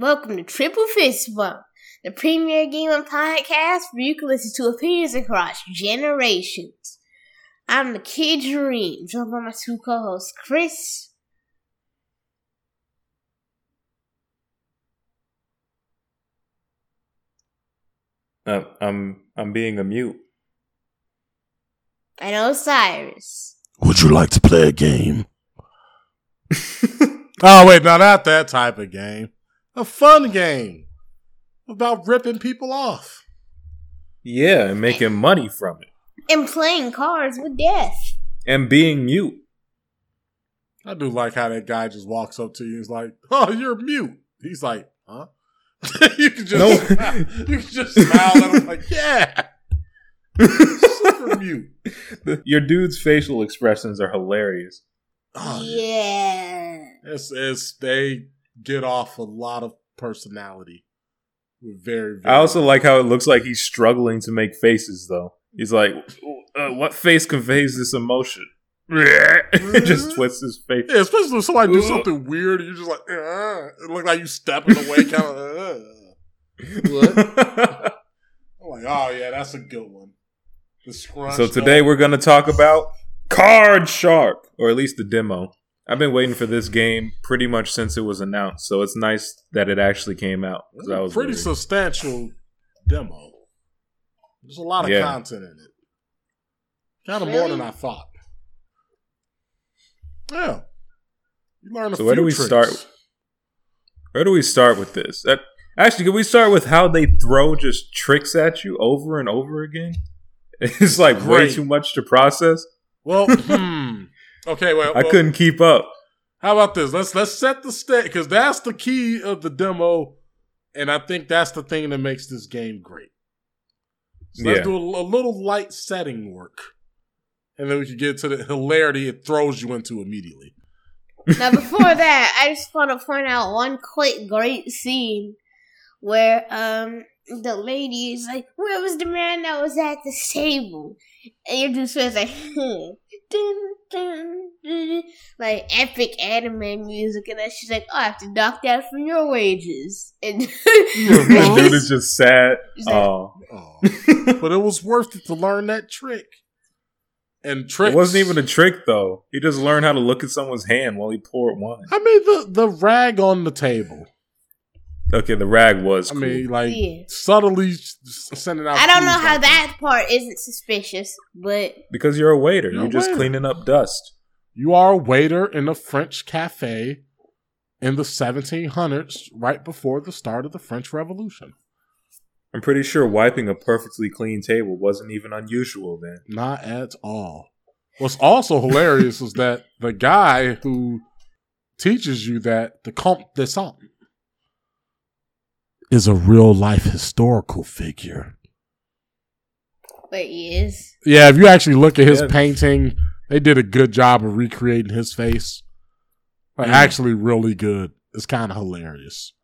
Welcome to Triple Fist Bump, the premier gaming podcast where you can listen to opinions across generations. I'm the Kid Dream, joined by my two co-hosts, Chris. Uh, I'm I'm being a mute. And Osiris. Would you like to play a game? oh wait, no, not that type of game. A fun game about ripping people off. Yeah, and making money from it. And playing cards with death. And being mute. I do like how that guy just walks up to you and is like, "Oh, you're mute." He's like, "Huh?" you can just No. smile. you can just smile at him like, "Yeah." Super mute. Your dude's facial expressions are hilarious. Oh, yeah. It's, it's they get off a lot of personality. With very, very I also like how it looks like he's struggling to make faces though. He's like, uh, what face conveys this emotion? just twists his face. Yeah, especially when somebody do something weird and you're just like, uh, it look like you stepping away, kind of. Uh. I'm like, oh yeah, that's a good one. The scrunch. so today we're gonna talk about Card Shark, or at least the demo. I've been waiting for this game pretty much since it was announced, so it's nice that it actually came out. 'cause I was pretty waiting. substantial demo. There's a lot of Yeah. content in it. Kind of more than I thought. Yeah. You learn a So where do we tricks. start? Where do we start with this? That, actually, can we start with how they throw just tricks at you over and over again? It's like way too much to process. Well, hmm. Okay, well, I well, couldn't keep up. How about this? Let's let's set the state because that's the key of the demo, and I think that's the thing that makes this game great. So let's Yeah. do a, a little light setting work, and then we can get to the hilarity it throws you into immediately. Now, before that, I just want to point out one quick great scene where um the lady is like, "Where was the man that was at the table?" And your dude says like, hmm, dun, dun, dun, like epic anime music, and then she's like, oh, "I have to dock that from your wages." And This dude is just sad. He's like, Oh, Oh. but it was worth it to learn that trick. And tricks it wasn't even a trick though. He just learned how to look at someone's hand while he poured wine. I mean the the rag on the table. Okay, the rag was. I Cool. mean, like Yeah. subtly s- sending out. I don't know how like that part isn't suspicious, but because you're a waiter, You're you're a just waiter. cleaning up dust. You are a waiter in a French cafe in the 1700s, right before the start of the French Revolution. I'm pretty sure wiping a perfectly clean table wasn't even unusual then. Not at all. What's also hilarious is that the guy who teaches you that the Comte de Saint is a real life historical figure. but he is. Yeah, if you actually look at his Yeah. painting, they did a good job of recreating his face. Like, Mm. actually, really good. It's kind of hilarious.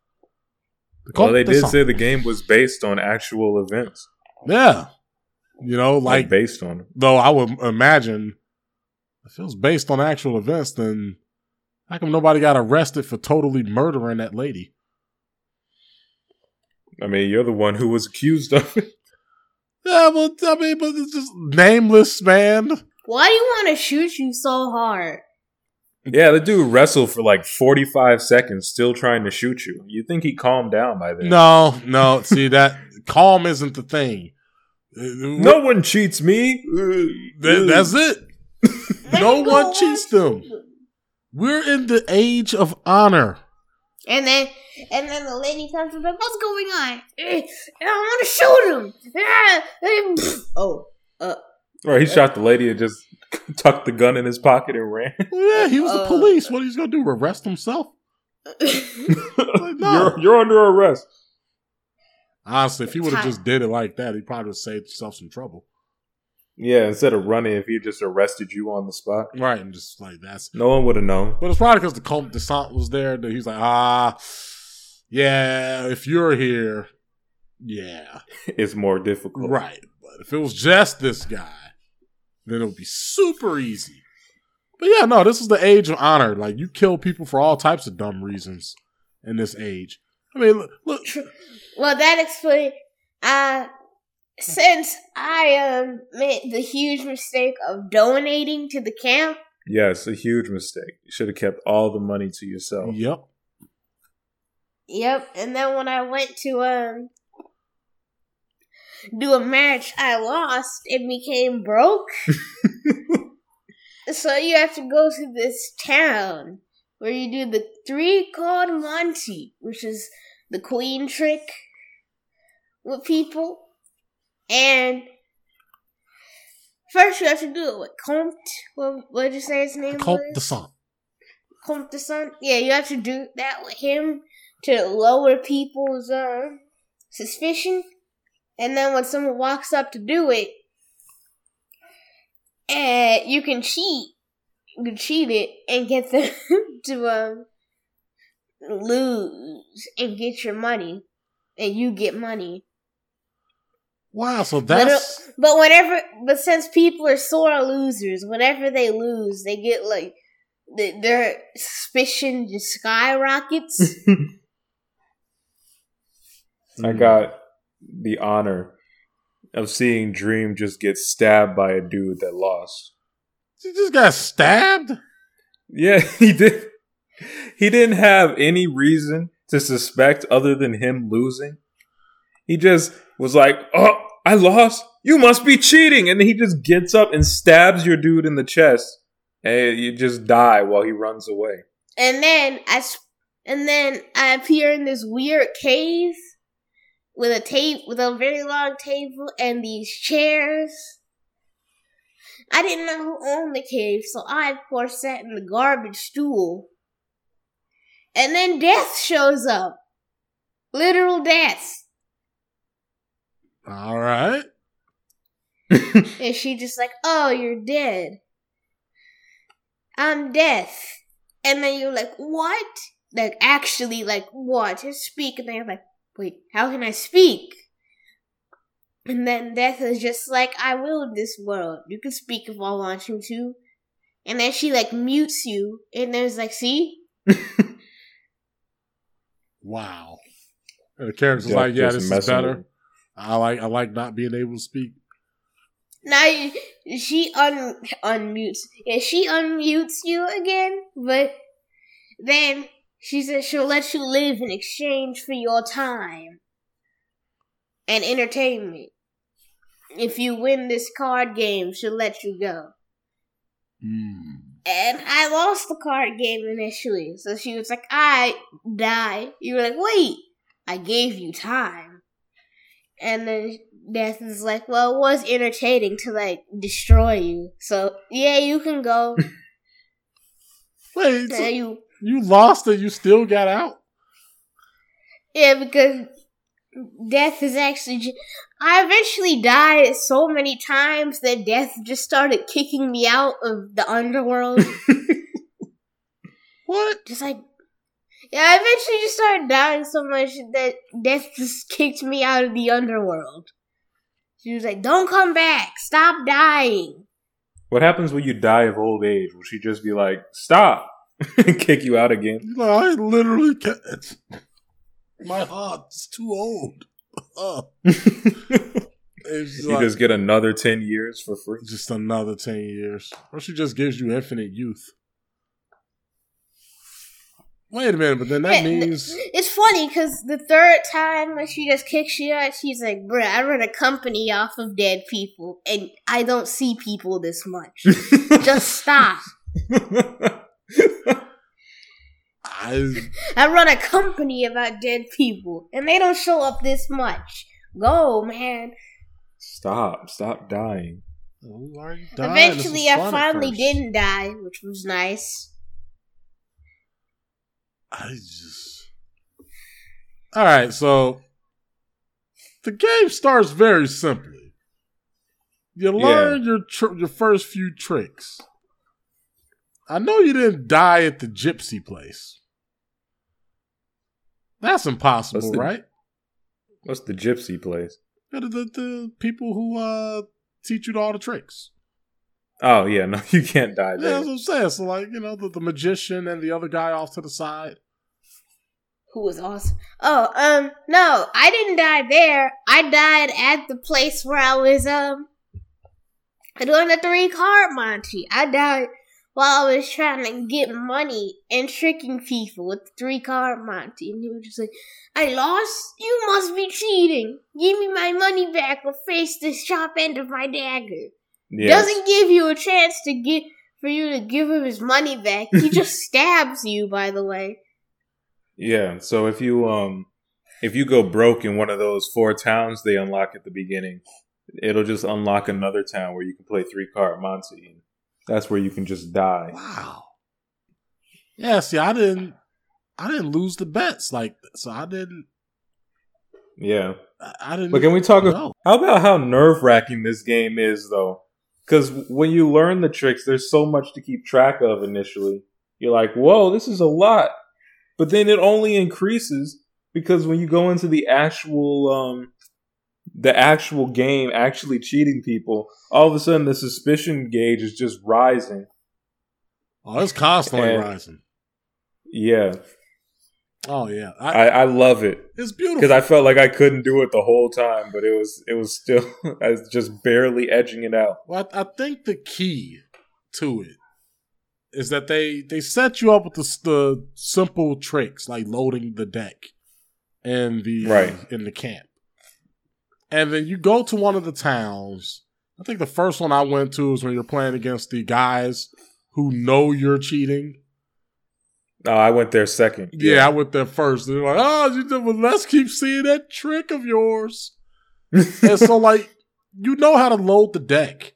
The Well, they did Saint. say the game was based on actual events. Yeah. You know, Like, like, based on though I would imagine if it was based on actual events, then how come nobody got arrested for totally murdering that lady? I mean, you're the one who was accused of it. Yeah, but I mean, but it's just nameless, man. Why do you want to shoot you so hard? Yeah, the dude wrestled for like 45 seconds, still trying to shoot you. You think he calmed down by then? No, no. See that calm isn't the thing. No one cheats me. That- that's it. no one cheats them. We're in the age of honor. And then, and then the lady comes and like, "What's going on? Eh, I want to shoot him." Ah, eh. Oh, uh, Right, he shot the lady and just tucked the gun in his pocket and ran. Yeah, he was the Uh, police. What he's gonna do? Arrest himself? Like, no. you're, you're under arrest. Honestly, if he would have just did it like that, he probably would have saved himself some trouble. Yeah, instead of running, if he just arrested you on the spot, Right, and just like that's. no one would have known. But it's probably because the Comte de Saint was there that he's like, ah, yeah. If you're here, yeah, It's more difficult. right. But if it was just this guy, then it would be super easy. But yeah, no, this is the age of honor. Like you kill people for all types of dumb reasons in this age. I mean, look, look Well, that explains. Uh, since I um made the huge mistake of donating to the camp, Yes, a huge mistake. You should have kept all the money to yourself. yep. Yep, and then when I went to um do a match, I lost and became broke. so you have to go to this town where you do the three card Monty, which is the queen trick with people. And first you have to do it with Comte. What what did you say his name Comte was? de Saint. Comte de Saint. Yeah, you have to do that with him to lower people's uh, suspicion. And then when someone walks up to do it, and you can cheat. You can cheat it and get them to um, lose and get your money. And you get money. Wow, so But, uh, that's but whenever, but since people are sore losers, whenever they lose, they get like th- their suspicion just skyrockets. I hmm. got the honor of seeing Dream just get stabbed by a dude that lost. He just got stabbed. Yeah, he did. He didn't have any reason to suspect other than him losing. He just was like, "Oh, I lost. You must be cheating." And then he just gets up and stabs your dude in the chest, and you just die while he runs away. and then I, s- and then I appear in this weird cave with a tape with a very long table and these chairs. I didn't know who owned the cave, so I of course sat in the garbage stool. And then death shows up. Literal death. All right. And she just like, oh, you're dead. I'm death. And then you're like, what? Like, actually, like, what? Just speak. And then you're like, wait, how can I speak? And then death is just like, I will this world. You can speak if I want you to. And then she like mutes you. And there's like, see? Wow. And the character's Death like, yeah, just this is better. him. I like I like not being able to speak. Now she un unmutes. Yeah, she unmutes you again, but then she says she'll let you live in exchange for your time and entertainment. If you win this card game, she'll let you go. Mm. And I lost the card game initially, so she was like, "I die." You were like, "Wait, I gave you time." And then Death is like, "Well, it was entertaining to like destroy you, so yeah, you can go." Wait, so you, you lost and you still got out? yeah, because Death is actually. J- I eventually died so many times that Death just started kicking me out of the underworld. What? just like yeah, I eventually just started dying so much that death just kicked me out of the underworld. She was like, "Don't come back! Stop dying!" What happens when you die of old age? Will she just be like, "Stop," and kick you out again? You know, I literally can't. My heart's too old. You like- just get another ten years for free. just another 10 years. Or she just gives you infinite youth. Wait a minute, but then that Yeah, means. It's funny because the third time when she just kicks you out, she's like, "Bruh, I run a company off of dead people, and I don't see people this much. just stop. I, I run a company about dead people, and they don't show up this much. Go, man." stop! Stop dying. why are you dying? Eventually, I finally first. didn't die, which was nice. I just. All right, so the game starts very simply. You learn your tr- your first few tricks. I know you didn't die at the gypsy place. That's impossible, What's the- right? What's the gypsy place? The, the, the people who uh, teach you all the tricks. Oh yeah, no, you can't die Yeah, there. that's what I'm saying. So, like, you know, the, the magician and the other guy off to the side. who was awesome. Oh, um, no, I didn't die there. I died at the place where I was um doing the three card Monty. I died while I was trying to get money and tricking people with the three card Monty, and he was just like, "I lost. You must be cheating. Give me my money back or face the sharp end of my dagger." Yes. Doesn't give you a chance to get for you to give him his money back. He just stabs you. By the way. Yeah. So if you um if you go broke in one of those four towns they unlock at the beginning, it'll just unlock another town where you can play three card Monty. That's where you can just die. Wow. Yeah, see, I didn't I didn't lose the bets like so I didn't Yeah. I, didn't But can we talk? know. How about how nerve wracking this game is, though? Because when you learn the tricks, there's so much to keep track of initially. You're like, whoa, this is a lot. But then it only increases because when you go into the actual, um, the actual game, actually cheating people, all of a sudden the suspicion gauge is just rising. Oh, it's constantly And- rising. Yeah, Oh yeah. I, I, I love it it's beautiful. because I felt like I couldn't do it the whole time, but it was it was still I was just barely edging it out. Well, I, I think the key to it is that they they set you up with the, the simple tricks like loading the deck and the Right. in the camp, and then you go to one of the towns. I think the first one I went to is when you're playing against the guys who know you're cheating. No, I went there second. Yeah, I went there first. They're like, "Oh, you did, well, let's keep seeing that trick of yours." and so like you know how to load the deck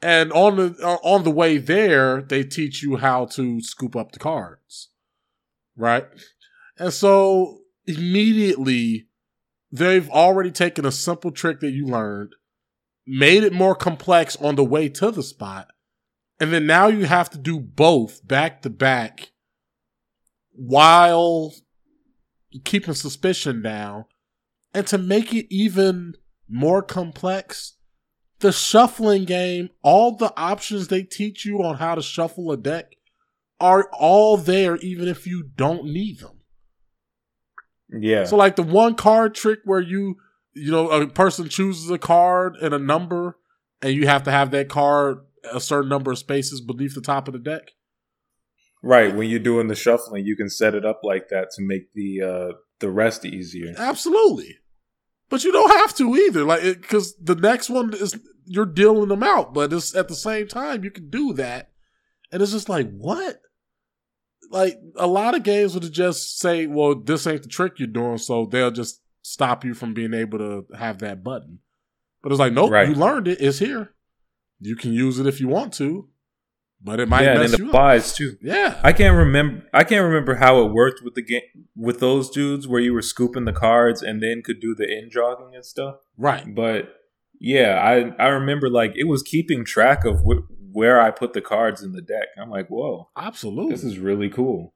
and on the uh, on the way there they teach you how to scoop up the cards right and so immediately they've already taken a simple trick that you learned made it more complex on the way to the spot and then now you have to do both back to back while keeping suspicion down and to make it even more complex, the shuffling game, all the options they teach you on how to shuffle a deck are all there, even if you don't need them. Yeah. So, like the one card trick where you, you know, a person chooses a card and a number, and you have to have that card a certain number of spaces beneath the top of the deck. right. When you're doing the shuffling, you can set it up like that to make the uh the rest easier. Absolutely. But you don't have to either, like because the next one is you're dealing them out, but it's at the same time you can do that, and it's just like what? Like a lot of games would just say, "Well, this ain't the trick you're doing," so they'll just stop you from being able to have that button. But it's like, nope, Right. you learned it. It's here. You can use it if you want to, but it might yeah, and mess it you up. too. Yeah, I can't remember. I can't remember how it worked with the game with those dudes where you were scooping the cards and then could do the in jogging and stuff. right. But yeah, I I remember like it was keeping track of wh- where I put the cards in the deck. I'm like, whoa, Absolutely. this is really cool.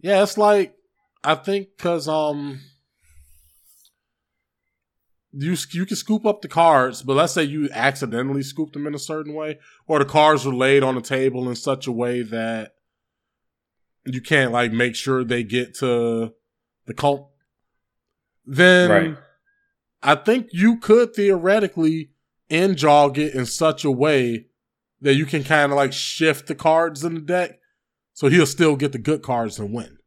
Yeah, it's like I think because um you you can scoop up the cards, but let's say you accidentally scoop them in a certain way, or the cards are laid on the table in such a way that you can't like make sure they get to the cult. Then Right. I think you could theoretically in jog it in such a way that you can kind of like shift the cards in the deck, so he'll still get the good cards and win.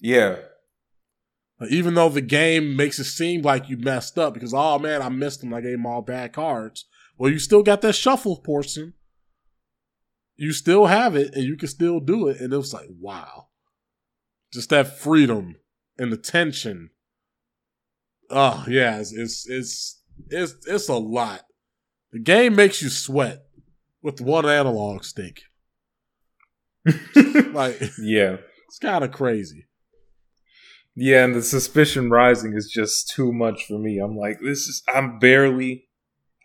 Yeah, Like, even though the game makes it seem like you messed up because oh man, I missed them. I gave them all bad cards. Well, you still got that shuffle portion. You still have it, and you can still do it. And it was like, wow, just that freedom and the tension. Oh yeah, it's it's it's it's, it's a lot. The game makes you sweat with one analog stick. Like yeah, it's kind of crazy. yeah. And the suspicion rising is just too much for me. I'm like, this is. I'm barely.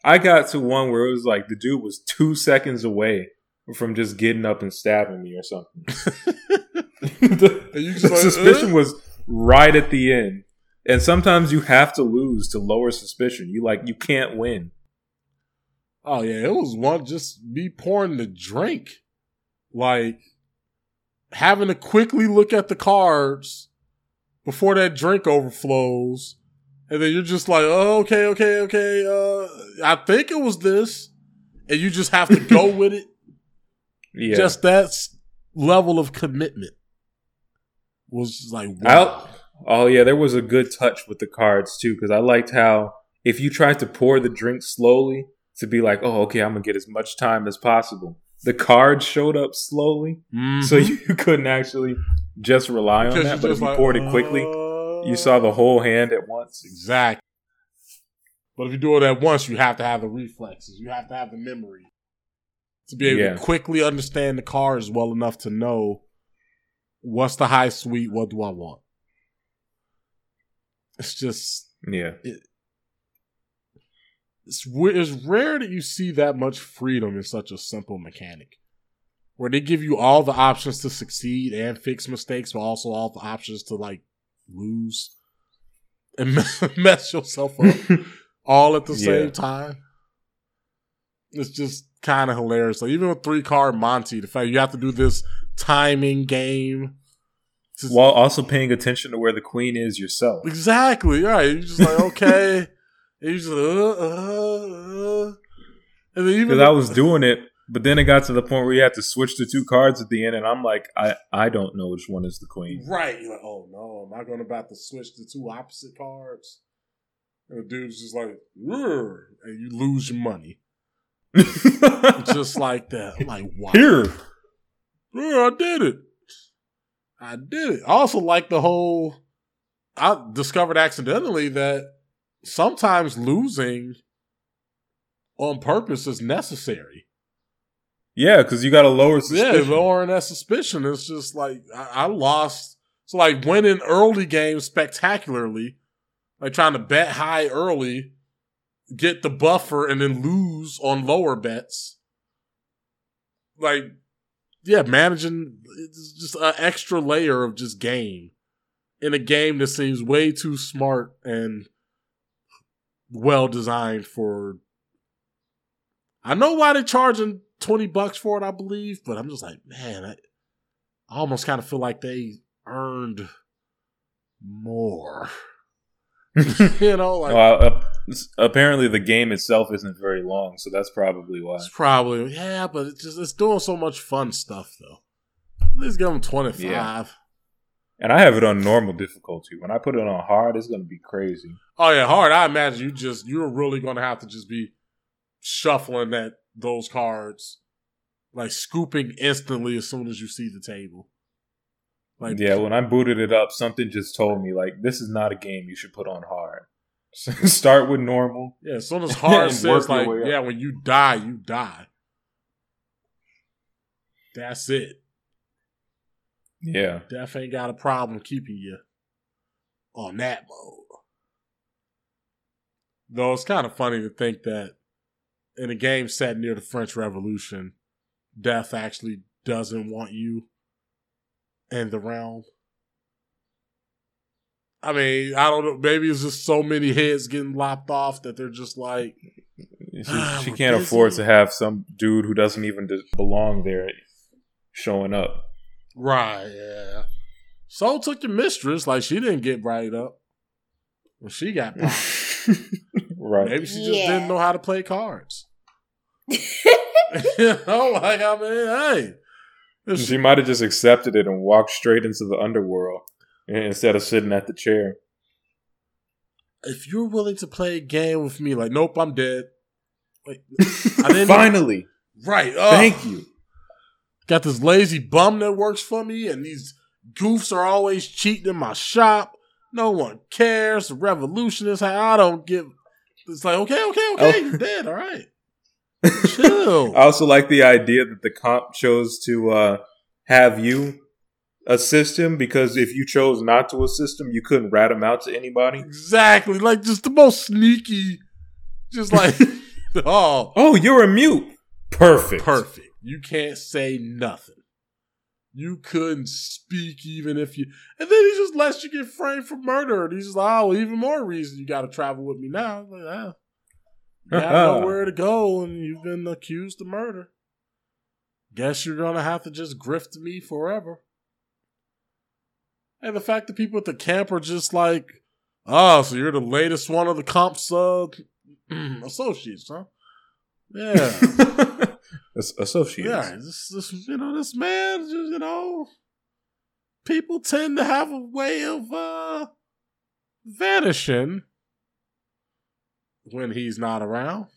I got to one where it was like the dude was two seconds away from just getting up and stabbing me or something. the And you just the like, suspicion "Uh?" was right at the end. And sometimes you have to lose to lower suspicion. You like you can't win. Oh yeah, it was one just me pouring the drink, like having to quickly look at the cards before that drink overflows. And then you're just like, oh, okay, okay, okay. Uh, I think it was this. And you just have to go with it. Yeah. Just that level of commitment was like, wow. Oh yeah, there was a good touch with the cards too because I liked how if you tried to pour the drink slowly to be like, oh okay, I'm gonna get as much time as possible. The cards showed up slowly, Mhm. so you couldn't actually just rely on that. But if you like, poured it quickly, uh, you saw the whole hand at once. Exactly. But if you do it at once, you have to have the reflexes. You have to have the memory to be able Yeah. to quickly understand the cards well enough to know what's the high suite, what do I want. It's just Yeah, it's it's rare that you see that much freedom in such a simple mechanic, where they give you all the options to succeed and fix mistakes, but also all the options to like lose and mess yourself up all at the Yeah. same time. It's just kind of hilarious. Like even with three card Monty, the fact you have to do this timing game. Just- while also paying attention to where the queen is yourself. Exactly. Right. You're just like, okay. and you just uh, uh, uh. And then even Because I was doing it, but then it got to the point where you had to switch the two cards at the end, and I'm like, I I don't know which one is the queen. right. You're like, oh no, am I going to about to switch the two opposite cards? And the dude's just like, "Rrr," and you lose your money just like that. I'm like, wow. Here, I did it. I did it. I also like the whole. I discovered accidentally that sometimes losing on purpose is necessary. yeah, because you got a lower suspicion. Yeah, lowering that suspicion. It's just like I, I lost. So like winning early games spectacularly, like trying to bet high early, get the buffer, and then lose on lower bets. Like, yeah, managing it's just an extra layer of just game in a game that seems way too smart and well designed for. I know why they're charging twenty bucks for it, I believe, but I'm just like, man, I, I almost kind of feel like they earned more. you know, like Well, uh, apparently, the game itself isn't very long, so that's probably why. it's probably yeah, but it's just it's doing so much fun stuff though. At least give them twenty five. Yeah. And I have it on normal difficulty. When I put it on hard, it's going to be crazy. Oh yeah, hard. I imagine you just you're really gonna have to just be shuffling that those cards, like scooping instantly as soon as you see the table. Like yeah, when I booted it up, something just told me like this is not a game you should put on hard. Start with normal. yeah, as soon as hard says like yeah, when you die, you die. That's it. Yeah, Death ain't got a problem keeping you on that mode. Though it's kind of funny to think that in a game set near the French Revolution, Death actually doesn't want you in the realm. I mean, I don't know. Maybe it's just so many heads getting lopped off that they're just like, she, Ah, she can't afford to have some dude who doesn't even belong there showing up. Right, yeah. So took the mistress. Like, she didn't get right up when she got popped. right. Maybe she just Yeah. didn't know how to play cards. you know, like I mean, hey, She she, might have just accepted it and walked straight into the underworld instead of sitting at the chair. if you're willing to play a game with me, like, nope, I'm dead. Like, I didn't- Finally, right? Oh, thank you. Got this lazy bum that works for me, and these goofs are always cheating in my shop. No one cares. The revolution is how I don't give. It's like okay, okay, okay, Oh. you're dead. All right, chill. I also like the idea that the Comte chose to uh, have you assist him because if you chose not to assist him, you couldn't rat him out to anybody. Exactly. Like just the most sneaky, just like oh Oh, you're a mute. Perfect. perfect. You can't say nothing. You couldn't speak even if you and then he just lets you get framed for murder. And he's just like, oh, even more reason you gotta travel with me now. Like, ah. You have nowhere to go and you've been accused of murder. Guess you're gonna have to just grift me forever. And the fact that people at the camp are just like, oh, so you're the latest one of the Comte's uh, associates, huh? Yeah. Associates. Yeah, this, this, you know, this man, you know, people tend to have a way of uh, vanishing when he's not around.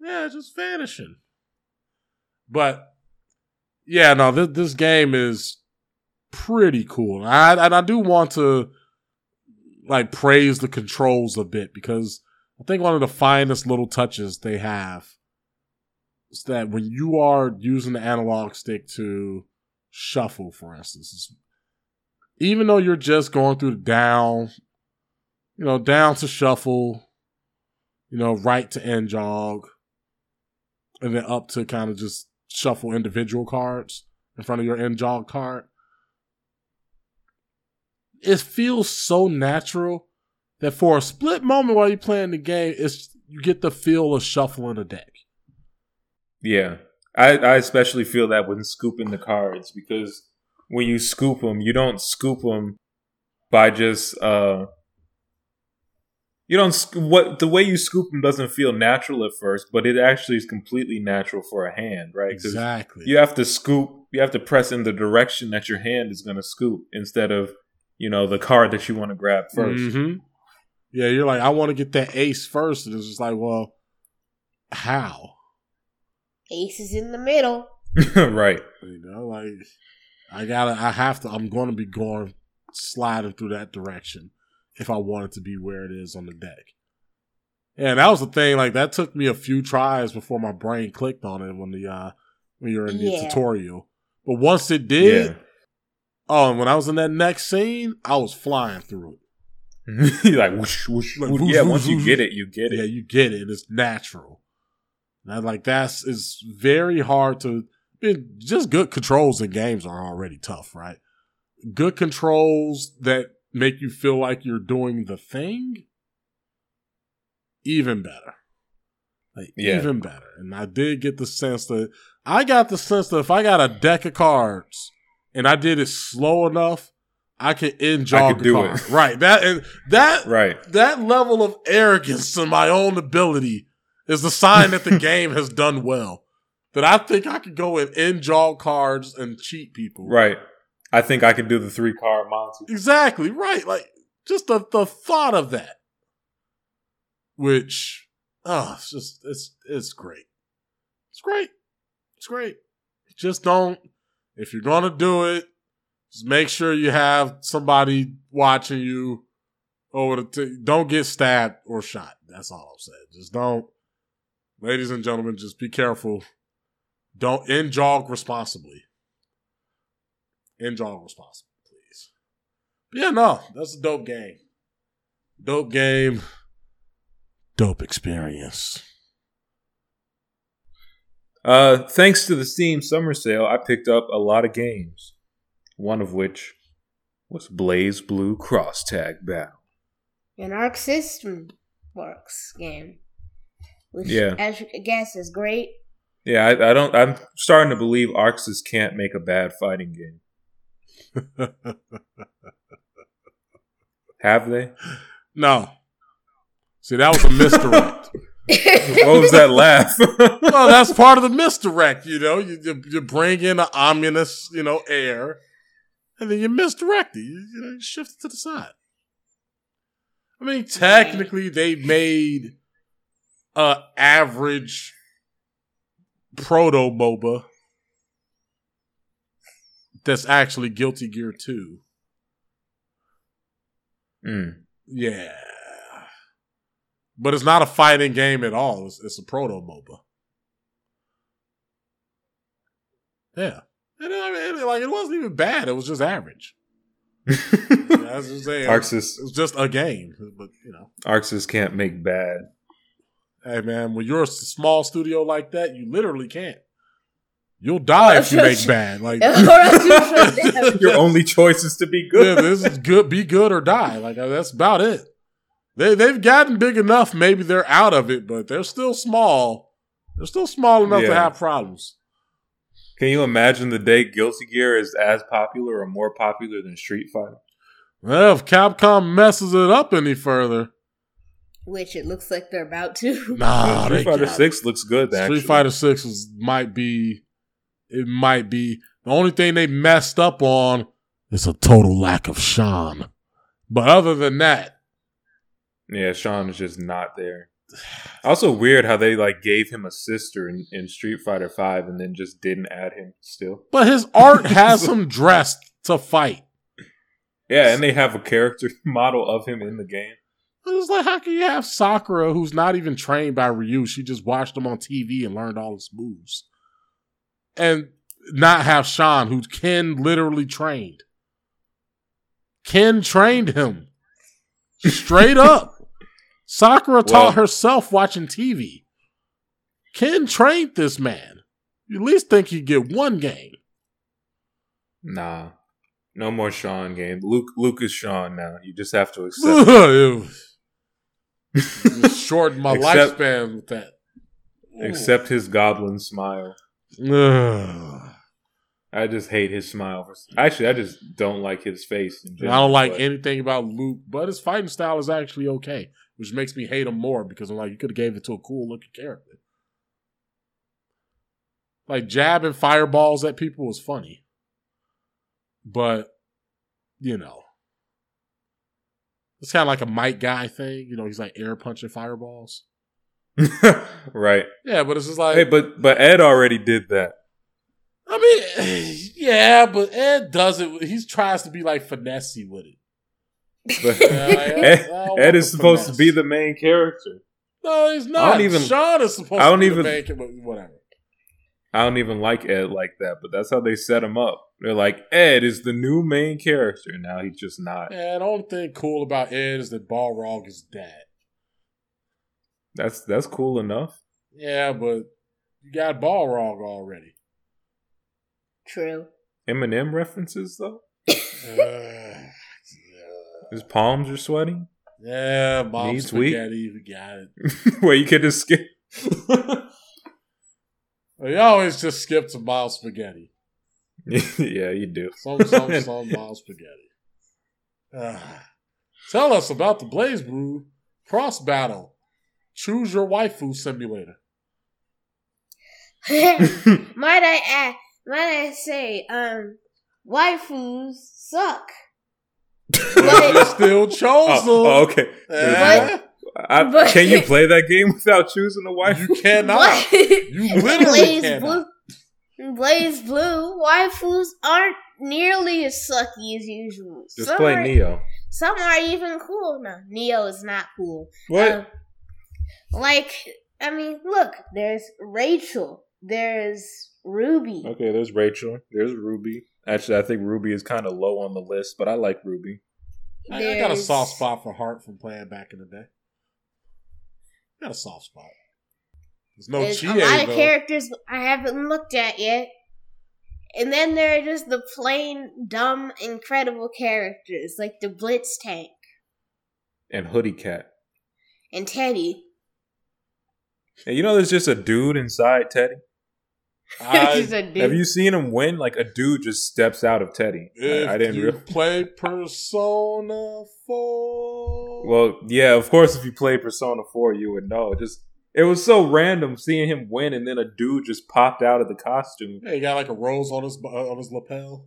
Yeah, just vanishing. But yeah, no, this, this game is pretty cool. I, and I do want to like praise the controls a bit because I think one of the finest little touches they have that when you are using the analog stick to shuffle, for instance, even though you're just going through the down, you know, down to shuffle, you know, right to end jog, and then up to kind of just shuffle individual cards in front of your end jog card. It feels so natural that for a split moment while you're playing the game, it's you get the feel of shuffling a deck. Yeah. I, I especially feel that when scooping the cards because when you scoop them, you don't scoop them by just uh you don't what the way you scoop them doesn't feel natural at first, but it actually is completely natural for a hand, right? Exactly. You have to scoop, you have to press in the direction that your hand is going to scoop instead of you know the card that you want to grab 1st hmm Yeah, you're like, I want to get that ace first, and it's just like, well, how? Ace is in the middle. right. You know, like I gotta, I have to. I'm going to be going sliding through that direction if I want it to be where it is on the deck. And that was the thing. Like that took me a few tries before my brain clicked on it when the uh when you're in the Yeah. tutorial. But once it did, Yeah. oh, and when I was in that next scene, I was flying through it. You're like whoosh, whoosh, Like, whoosh. whoosh, yeah. whoosh, Once you whoosh. get it, you get it. Yeah, you get it. It's natural. And I like that's is very hard to. It, just good controls in games are already tough, right? Good controls that make you feel like you're doing the thing, even better. Like Yeah. even better. And I did get the sense that I got the sense that if I got a deck of cards and I did it slow enough, I could end jog could the do card. it. Right. That and that Right. that level of arrogance in my own ability is the sign that the game has done well. That I think I could go and end jog cards and cheat people. Right. I think I could do the three card Monty. Exactly. Right. Like just the, the thought of that. Which oh it's just it's it's great. It's great. It's great. Just don't if you're gonna do it, just make sure you have somebody watching you over the t- don't get stabbed or shot. That's all I'm saying. Just don't ladies and gentlemen, just be careful. Don't end jog responsibly. End jog responsibly, please. But yeah, no, that's a dope game. Dope game. Dope experience. Uh, thanks to the Steam Summer Sale, I picked up a lot of games. One of which was BlazBlue Cross Tag Battle. An Arc System Works game. Which Yeah. as you can guess is great. Yeah, I, I don't. I'm starting to believe Arc Sys can't make a bad fighting game. Have they? no. See, that was a misdirect. What was that laugh? well, that's part of the misdirect, you know. You, you, you bring in an ominous, you know, air, and then you misdirect it. You, you know, you shift it to the side. I mean, technically, they made a average proto MOBA that's actually Guilty Gear 2. Mm. Yeah. But it's not a fighting game at all. It's, it's a proto MOBA. Yeah. And I mean, like, it wasn't even bad. It was just average. I was just saying. Arc Sys, It was just a game. But, you know, Arc Sys can't make bad. Hey, man, when you're a small studio like that, you literally can't. You'll die if you make bad. Like, Or else you should have- Your only choice is to be yeah, good. this is good. Be good or die. Like uh, that's about it. They they've gotten big enough. Maybe they're out of it, but they're still small. They're still small enough to have problems. Can you imagine the day Guilty Gear is as popular or more popular than Street Fighter? Well, if Capcom messes it up any further, Which it looks like they're about to. nah, Street Fighter got. Six looks good. Street actually. Fighter Six is might be, it might be the only thing they messed up on is a total lack of Sean. But other than that, Yeah, Sean is just not there. Also weird how they like gave him a sister in, in Street Fighter Five and then just didn't add him still. but his art has him dressed to fight. Yeah, and they have a character model of him in the game. It's like how can you have Sakura, who's not even trained by Ryu? She just watched him on TV and learned all his moves, and not have Sean, who Ken literally trained. Ken trained him straight up. Sakura taught herself watching TV. Ken trained this man. You at least think he'd get one game. Nah, no more Sean game. Luke Luke is Sean now. You just have to accept. it. it was- it shortened my Except- lifespan with that. accept his goblin smile. I just hate his smile. Actually, I just don't like his face. In I don't like but- anything about Luke, but his fighting style is actually okay, which makes me hate him more because I'm like, you could have gave it to a cool looking character. Like jabbing fireballs at people was funny, but you know, it's kind of like a Mike guy thing. You know, he's like air punching fireballs. right. Yeah, but it's just like, Hey, but but Ed already did that. I mean, yeah, but Ed does it. He tries to be like finessey with it. But Yeah, like, I Ed, Ed is supposed to be the main character. No, he's I not. don't even- Sean is supposed I don't to be even- the main character, but whatever. I don't even like Ed like that, but that's how they set him up. They're like, Ed is the new main character. Now he's just not. Yeah, the only thing cool about Ed is that Balrog is dead. That's that's cool enough. Yeah, but you got Balrog already. True. Eminem references though. Uh, His palms are sweating. yeah, Mom Needs weak. We got it. Where you can just skip. You always just skip to Miles Spaghetti. yeah, you do. Some, some, some Miles Spaghetti. Ah. tell us about the BlazBlue Cross Battle. Choose your waifu simulator. might I add, might I say, um, waifus suck. But You But, still chose Oh, them. oh, okay. Eh? I, but- can you play that game without choosing a wife? You cannot. What? You literally Blaze cannot. Blue, BlazBlue, waifus aren't nearly as sucky as usual. Just some play are, Neo. Some are even cool. No, Neo is not cool. What? Um, like, I mean, look, there's Rachel, there's Ruby. Okay, there's Rachel. There's Ruby. Actually, I think Ruby is kind of low on the list, but I like Ruby. I, I got a soft spot for Heart from playing back in the day. Got a soft spot. There's no There's Chie, a lot of though. characters I haven't looked at yet. And then there are just the plain, dumb, incredible characters like the Blitztank And Hoodie Cat. and Teddy. And you know, there's just a dude inside Teddy. I- Just a dude. Have you seen him win? Like a dude just steps out of Teddy. if I, I didn't you really. play Persona 4. Well, yeah, of course, if you play Persona 4, you would know. Just it was so random seeing him win, and then a dude just popped out of the costume. yeah, he got like a rose on his uh, on his lapel.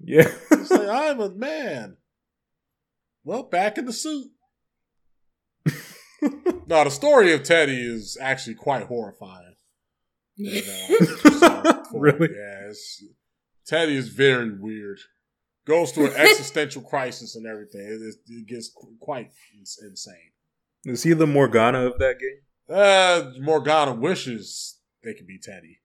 Yeah, He's like, I'm a man. Well, back in the suit. no, the story of Teddy is actually quite horrifying. Persona 4. Really? Yeah, it's, Teddy is very weird. Goes through an existential crisis and everything. It, is- it gets quite insane. is he the Morgana of that game? Uh, Morgana wishes they could be Teddy.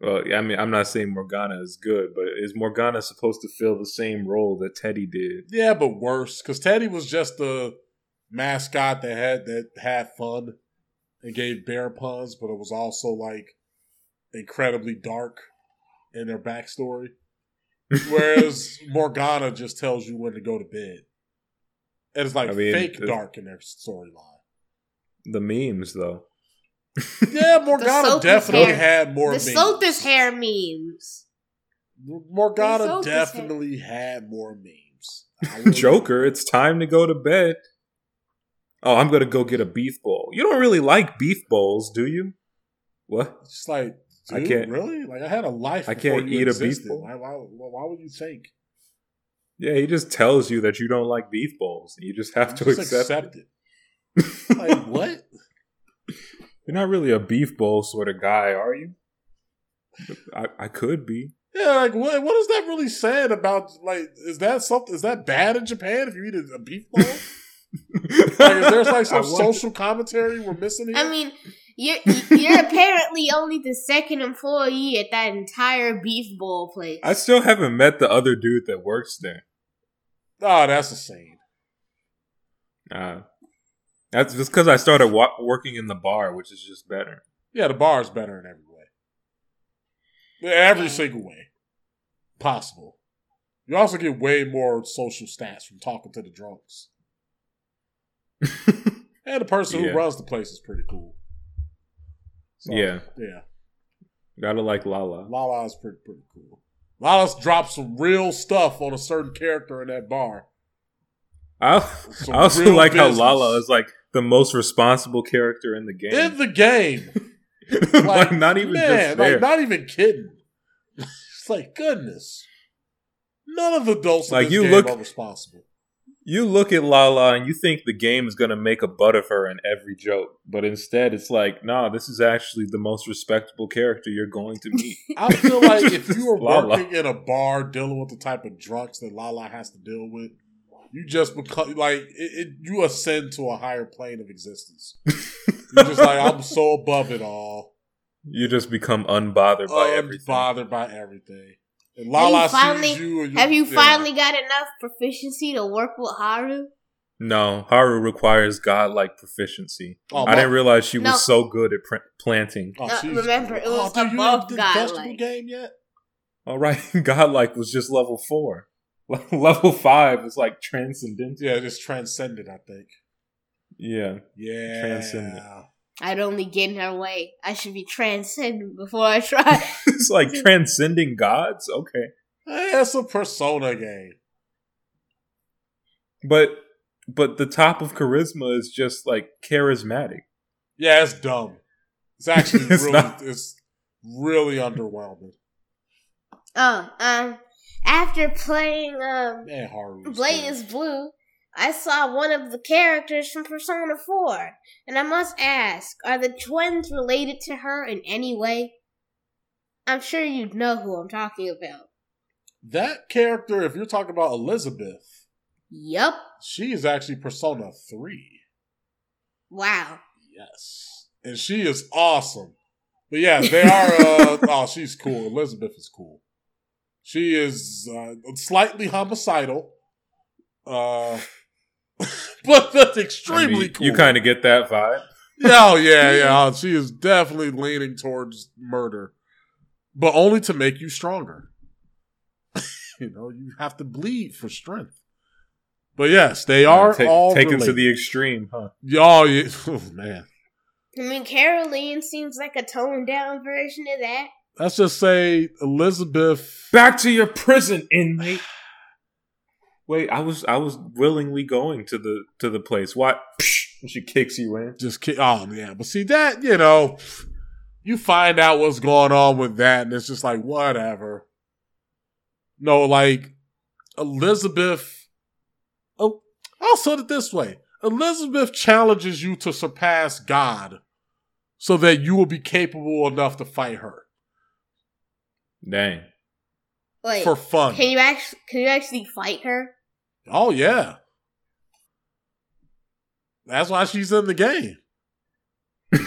Well, I mean, I'm not saying Morgana is good, but is Morgana supposed to fill the same role that Teddy did? Yeah, but worse because Teddy was just the mascot that had that had fun and gave bear puns, but it was also like incredibly dark in their backstory. Whereas Morgana just tells you when to go to bed. And it's like I mean, fake the- dark in their storyline. The memes, though. Yeah, Morgana definitely had more. the memes. soap is hair memes. Morgana The soap definitely had more memes. Joker, it's time to go to bed. Oh, I'm gonna go get a beef bowl. You don't really like beef bowls, do you? What? It's just like, I can't- really? Like, I had a life. I can't you eat a beef bowl. Why, why, why would you think? Yeah, he just tells you that you don't like beef bowls, and you just have to Just accept, accept it. like what? You're not really a beef bowl sort of guy, are you? I, I could be. Yeah, like what? What is that really saying about? Like, is that something? Is that bad in Japan if you eat a, a beef bowl? like, is there like some social commentary we're missing here? I mean, you're you're apparently only the second employee at that entire beef bowl place. I still haven't met the other dude that works there. oh, that's insane. Uh, that's just because I started wa- working in the bar, which is just better. Yeah, the bar is better in every way. Every Yeah. single way possible. You also get way more social stats from talking to the drunks. And the person Yeah. who runs the place is pretty cool. So, Yeah. Yeah. Gotta like Lala. Lala is pretty pretty cool. Lala's dropped some real stuff on a certain character in that bar. I, I also like how. Lala is like the most responsible character in the game. In the game. like, Like, not even man, like not even kidding. it's like goodness. None of the adults Like, you game look- are responsible. You look at Lala and you think the game is gonna make a butt of her in every joke, but instead it's like, nah, this is actually the most respectable character you're going to meet. I feel like if you were working in a bar dealing with the type of drunks that Lala has to deal with, you just become like it, it, you ascend to a higher plane of existence. You're just like I'm so above it all, you just become unbothered by everything. unbothered by everything. And Lala finally- sees you. And you Have you yeah. finally got enough proficiency to work with Haru? No, Haru requires godlike proficiency. Oh, I didn't realize she No. was so good at pr- planting. Oh, No, remember, it was oh, dude, you above didn't do the vegetable godlike. game yet. All right, godlike was just level four. level five is like transcendent. Yeah, just transcendent. I think. Yeah, Yeah, Transcendent. I'd only get in her way. I should be transcendent before I try. it's like transcending gods. Okay, It's a persona game. but but the top of charisma is just like charismatic. Yeah, it's dumb. It's actually It's really, not. it's really underwhelming. oh, um, after playing um Man, Haru. was Blaze. Blue, I saw one of the characters from Persona 4, and I must ask, are the twins related to her in any way? I'm sure you'd know who I'm talking about. That character, if you're talking about Elizabeth, Yup. she is actually Persona 3. Wow. Yes. And she is awesome. But yeah, they are. Uh, oh, she's cool. Elizabeth is cool. She is uh, slightly homicidal. Uh, but that's I extremely mean, cool. You kind of get that vibe. Oh yeah, yeah. She is definitely leaning towards murder, but only to make you stronger. you know, you have to bleed for strength. But yes, they are Ta- all taken to the extreme, huh? Oh, yeah. oh man. I mean, Caroline seems like a toned down version of that. Let's just say Elizabeth. Back to your prison, inmate. Wait, I was I was willingly going to the to the place. What? She kicks you in. Just kick. oh yeah, but see that you know, you find out what's going on with that, and it's just like whatever. No, like Elizabeth. Oh, I'll put it this way: Elizabeth challenges you to surpass God, so that you will be capable enough to fight her Dang. Wait, for fun. can you actually can you actually fight her? Oh yeah, that's why she's in the game.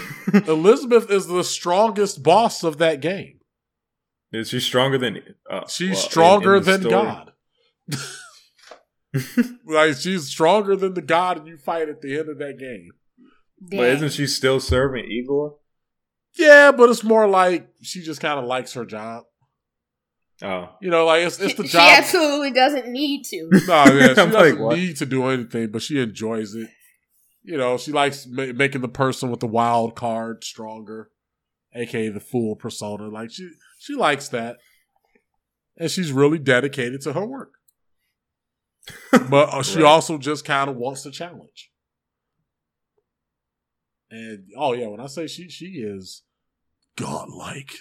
Elizabeth is the strongest boss of that game. Is she stronger than? Uh, She's well, stronger in the than story? God. like she's stronger than the God you fight at the end of that game. But isn't she still serving Igor? Yeah, but it's more like she just kind of likes her job. Oh, You know, like it's it's the she job. She absolutely doesn't need to. No, yeah, she doesn't like, need to do anything, but she enjoys it. You know, she likes ma- making the person with the wild card stronger, aka the fool persona. Like she she likes that, and she's really dedicated to her work. but uh, she Right. also just kind of wants the challenge. And oh yeah, when I say she she is godlike.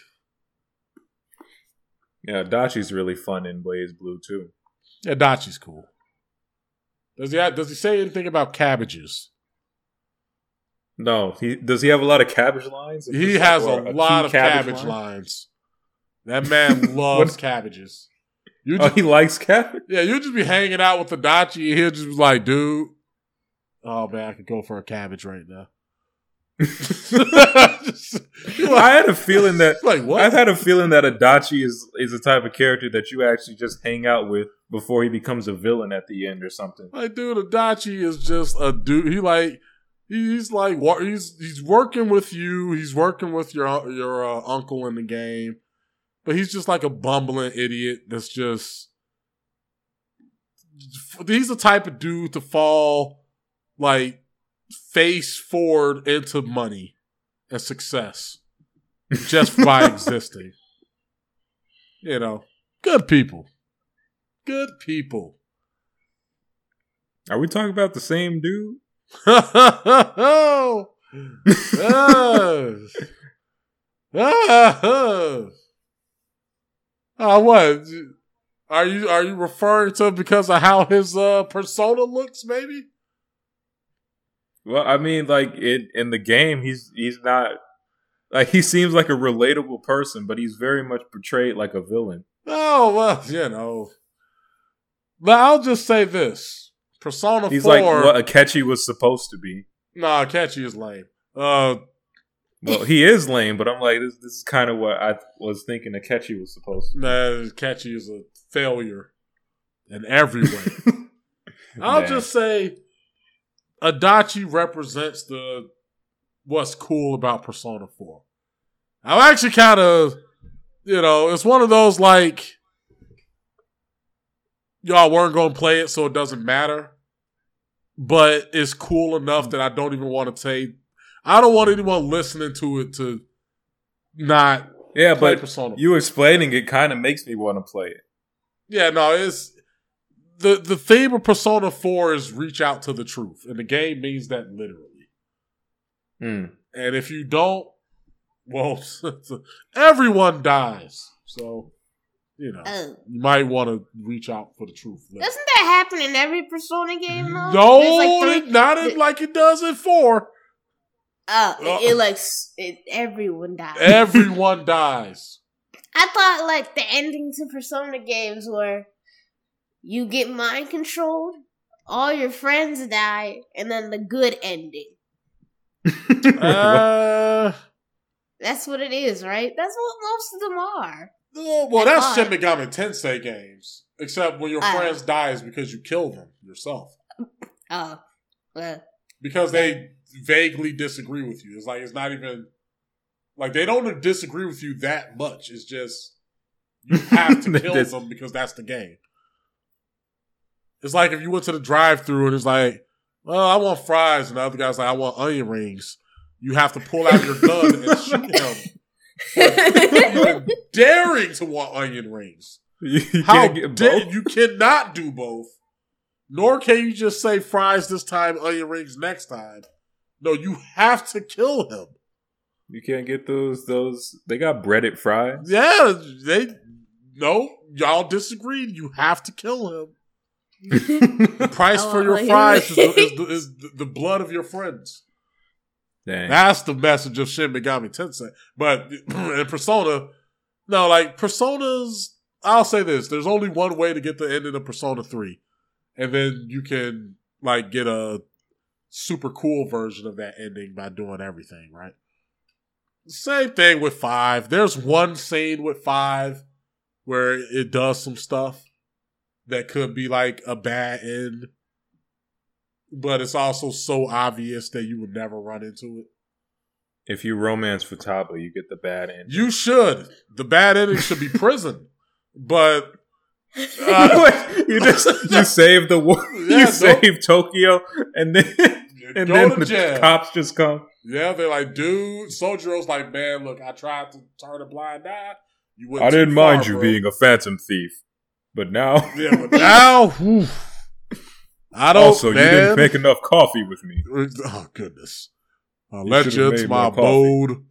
Yeah, Dachi's really fun in BlazBlue too. Yeah, Dachi's cool. Does he have, does he say anything about cabbages? No, he does he have a lot of cabbage lines? He has Or a, lot of cabbage, line? lines. That man loves cabbages. You Oh, he likes cabbage. yeah, you just be hanging out with the Dachi, and he'll just be like, dude, oh man, I could go for a cabbage right now. I had a feeling that like what? I've had a feeling that Adachi is is the type of character that you actually just hang out with before he becomes a villain at the end or something. Like, dude, Adachi is just a dude. He like he's like he's he's working with you. He's working with your your uh, uncle in the game, but he's just like a bumbling idiot. That's just he's the type of dude to fall like face forward into money and success just by existing. You know, good people, good people. Are we talking about the same dude? oh. Ah, uh, what? Are you are you referring to because of how his uh, persona looks? Maybe. Well, I mean, like in in the game, he's he's not like he seems like a relatable person, but he's very much portrayed like a villain. Oh well, you know. But I'll just say this: Persona He's Four. like what Akechi was supposed to be. Nah, Akechi is lame. Uh, Well, he is lame, but I'm like, this, this is kind of what I was thinking Akechi was supposed to. nah, Akechi is a failure in every way. I'll Nah. just say Adachi represents the what's cool about Persona 4. I'm actually kind of, you know, it's one of those like y'all weren't going to play it, so it doesn't matter. But it's cool enough that I don't even want to say. I don't want anyone listening to it to not yeah, play but Persona. you explaining it kind of makes me want to play it. Yeah, no, it's the the theme of Persona 4 is reach out to the truth. And the game means that literally. Hmm. And if you don't, well, everyone dies. So, you know, Oh. you might want to reach out for the truth. later. Doesn't that happen in every Persona game though? No, There's like three- not in, like it does in 4. Oh, Uh. it, it like it, everyone dies. Everyone dies. I thought like the ending to Persona games were you get mind controlled, all your friends die, and then the good ending. Uh, That's what it is, right? That's what most of them are. oh, well, I that's thought- Shin Megami Tensei games. Except when your Uh. friends die is because you kill them yourself. Oh, well, because they vaguely disagree with you. It's like it's not even like they don't disagree with you that much. It's just you have to kill them because that's the game. It's like if you went to the drive-through and it's like, "Well, I want fries," and the other guy's like, "I want onion rings." You have to pull out your gun and shoot him daring to want onion rings. you How can't get dare you cannot do both. Nor can you just say fries this time, onion rings next time. No, you have to kill him. You can't get those. Those they got breaded fries. Yeah, they no, y'all disagreed. You have to kill him. The price oh, for your onion fries is, the, is, the, is the, the blood of your friends. Dang. That's the message of Shin Megami Tensei. But in Persona, no, like Personas. I'll say this: there's only one way to get the ending of Persona Three, and then you can like get a super cool version of that ending by doing everything right. Same thing with five. There's one scene with five where it does some stuff that could be like a bad end, but it's also so obvious that you would never run into it. If you romance Futaba, you get the bad end. You should. The bad ending should be prison. But uh, you just you save the world, Yeah, you save Tokyo, and then and Go then the jail. cops just come. Yeah, they're like, dude, Sojiro's like, man, look, I tried to turn a blind eye. You went I didn't far, mind you bro." being a phantom thief, but now Yeah, but now, whew, I don't. also you didn't make enough coffee with me. Oh goodness! I You let you into my more coffee. abode.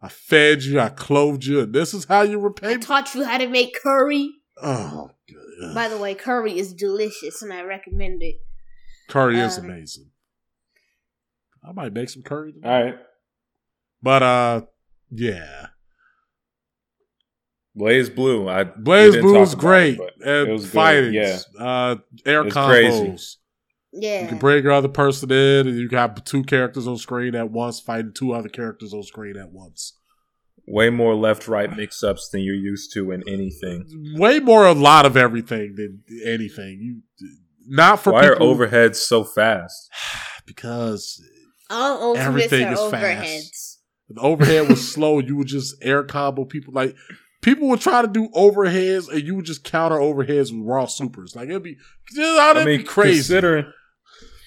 I fed you. I clothed you. And this is how you repay I taught you how to make curry. Oh, good. By the way, curry is delicious, and I recommend it. curry is um, amazing. I might make some curry. Tonight. All right, But uh, yeah, BlazBlue. I BlazBlue talk is great it, it was fighting. yeah. uh, air It's combos. crazy. Yeah. You can bring your other person in, and you got two characters on screen at once, fighting two other characters on screen at once. way more left-right mix-ups than you're used to in anything. Way more a lot of everything than anything. You not for Why people are overheads so fast? because All ultimates Everything are is overheads. the overhead was slow. You would just air combo people like people would try to do overheads, and you would just counter overheads with raw supers. Like it'd be, that'd I mean, be crazy. considering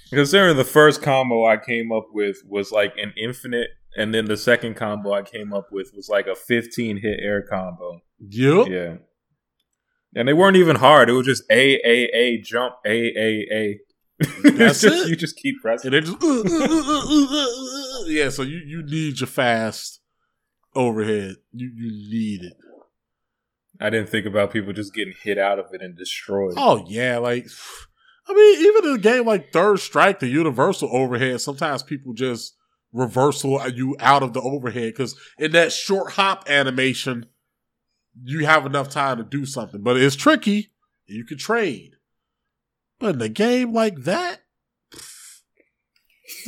considering the first combo I came up with was like an infinite, and then the second combo I came up with was like a 15 hit air combo. Yep. Yeah, and they weren't even hard. It was just a a a jump a a a. That's just, it. You just keep pressing. And just uh, uh, uh. yeah. So you you need your fast overhead. You you need it. I didn't think about people just getting hit out of it and destroyed. Oh yeah, like I mean, even in a game like Third Strike, the universal overhead, sometimes people just reversal you out of the overhead because in that short hop animation, you have enough time to do something. But it's tricky. You can trade. But in a game like that,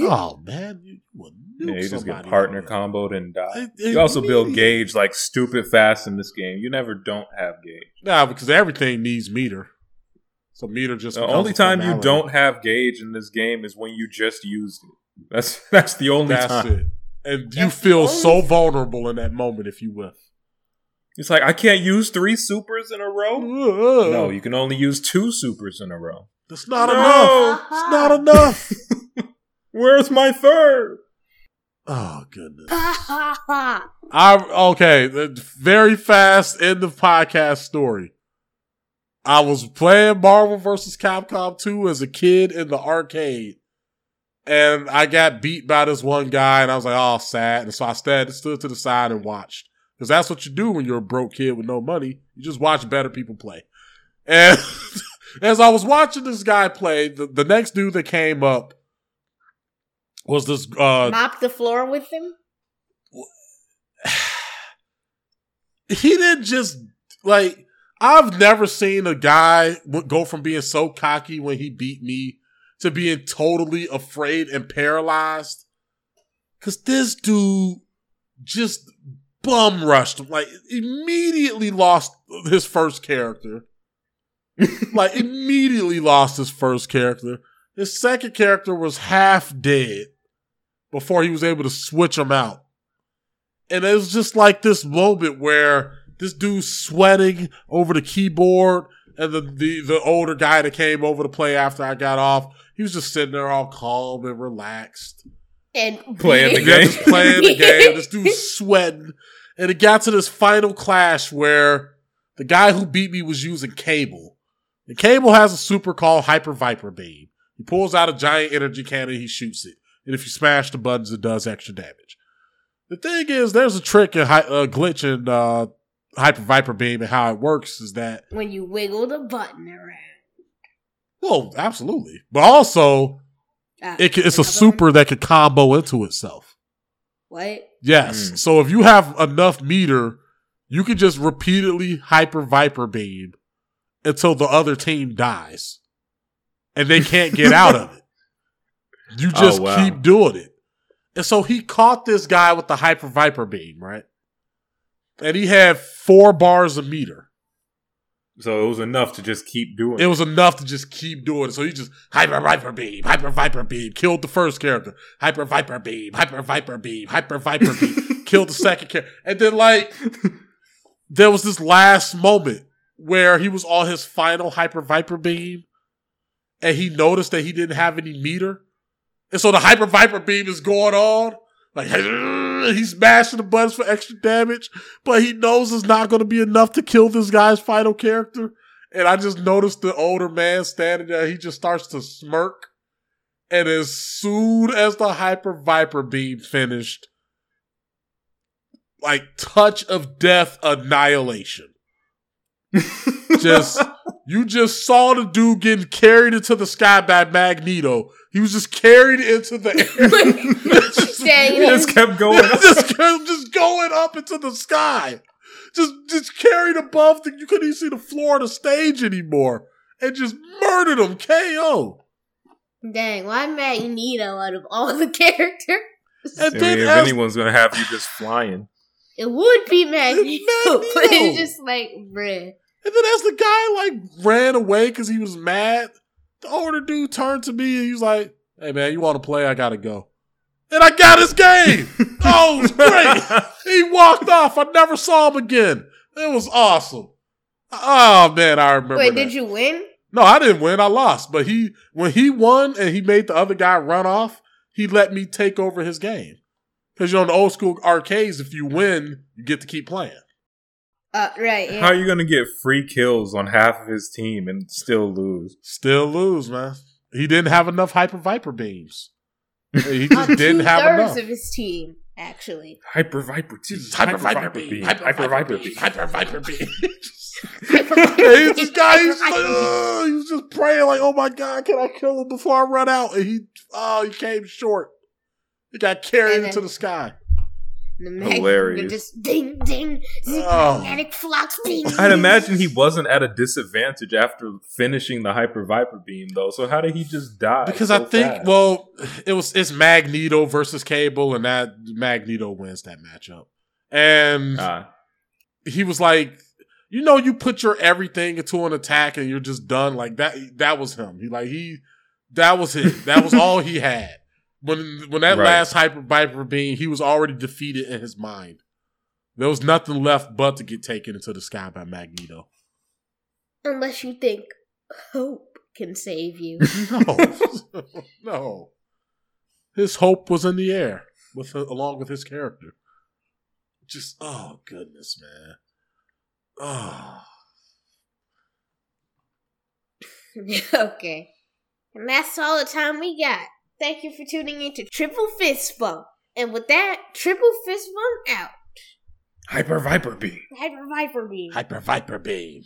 oh man, you would Yeah, you just get partner comboed and die. it. It- You also build gauge like stupid fast in this game. You never don't have gauge. Nah, because everything needs meter. So meter just The only time you don't have gauge in this game is when you just used it. That's that's the only That's time. it. And you feel the so vulnerable in that moment if you whiff. It's like I can't use three supers in a row. No, No, you can only use two supers in a row. That's not No. enough. It's not enough. Where's my third? oh goodness. I okay. Very fast end of podcast story. I was playing Marvel vs. Capcom 2 as a kid in the arcade. And I got beat by this one guy, and I was like, oh, sad. And so I stood, stood to the side and watched. Because that's what you do when you're a broke kid with no money. You just watch better people play. And as I was watching this guy play, the, the next dude that came up was this uh, Mop the floor with him. he didn't just like I've never seen a guy go from being so cocky when he beat me to being totally afraid and paralyzed. Cause this dude just bum rushed him, like immediately lost his first character. like immediately lost his first character. His second character was half dead before he was able to switch him out. And it was just like this moment where this dude's sweating over the keyboard, and the, the the older guy that came over to play after I got off, he was just sitting there all calm and relaxed. And Playing the Yeah, game. just playing the game. This dude's sweating. And it got to this final clash where the guy who beat me was using Cable. And Cable has a super called Hyper Viper Beam. He pulls out a giant energy cannon, he shoots it. And if you smash the buttons, it does extra damage. The thing is, there's a trick and hi- a glitch in uh, Hyper Viper Beam and how it works is that when you wiggle the button around. well, absolutely, but also Ah, it can, it's a another super that can combo into itself. one? What? Yes. Mm. So if you have enough meter, you can just repeatedly hyper viper beam until the other team dies. And they can't get out of it. You Oh, just wow. keep doing it. And so he caught this guy with the hyper viper beam, right? And he had four bars of meter. So it was enough to just keep doing It was enough to just keep doing it. So he just hyper viper beam, hyper viper beam, killed the first character, hyper viper beam, hyper viper beam, hyper viper beam, killed the second character, and then like there was this last moment where he was on his final hyper viper beam, and he noticed that he didn't have any meter, And so the hyper viper beam is going on. Like he's smashing the buttons for extra damage, but he knows it's not going to be enough to kill this guy's final character. And I just noticed the older man standing there. He just starts to smirk. And as soon as the hyper viper beam finished, like touch of death annihilation. just you just saw the dude getting carried into the sky by Magneto. He was just carried into the air. just, he just kept going up. just, just going up into the sky. Just just carried above the you couldn't even see the floor of the stage anymore. And just murdered him KO. Dang, why Magneto out of all the characters? And I mean, if anyone's gonna have you just flying. It would be Magneto, Magneto. but it's just like, bruh. And then as the guy like ran away because he was mad, the older dude turned to me and he was like, "Hey man, you want to play? I gotta go." And I got his game. oh, it was great. he walked off. I never saw him again. It was awesome. Oh man, I remember. Wait, that. did you win? No, I didn't win. I lost. But he, when he won and he made the other guy run off, he let me take over his game. Because you know, in the old school arcades, if you win, you get to keep playing. Uh, right. Yeah. How are you going to get free kills on half of his team and still lose? Still lose, man. He didn't have enough Hyper Viper beams. He just didn't have enough. of his team, actually. Hyper Viper team. Hyper, Viper, beam. Hyper, Viper beam. Hyper Viper beam. this guy, he's like, uh, he was just praying, like, "Oh my god, can I kill him before I run out?" And he, oh, he came short. He got carried into the sky. The mag- Hilarious. Just ding, ding, oh. magnetic flux beam. I'd imagine he wasn't at a disadvantage after finishing the Hyper Viper beam, though. So how did he just die? Because so I think, fast? well, it was it's Magneto versus Cable, and that Magneto wins that matchup. And ah. he was like, you know, you put your everything into an attack, and you're just done. Like that. That was him. He like he. That was it. That was all he had. When when that right. last hyper viper beam, he was already defeated in his mind. There was nothing left but to get taken into the sky by Magneto. Unless you think hope can save you. no, no. His hope was in the air with along with his character. Just oh goodness, man. Oh. okay. And that's all the time we got. Thank you for tuning in to Triple Fist Bump. And with that, Triple Fist Bump out. Hyper Viper Beam. Hyper Viper Beam. Hyper Viper Beam.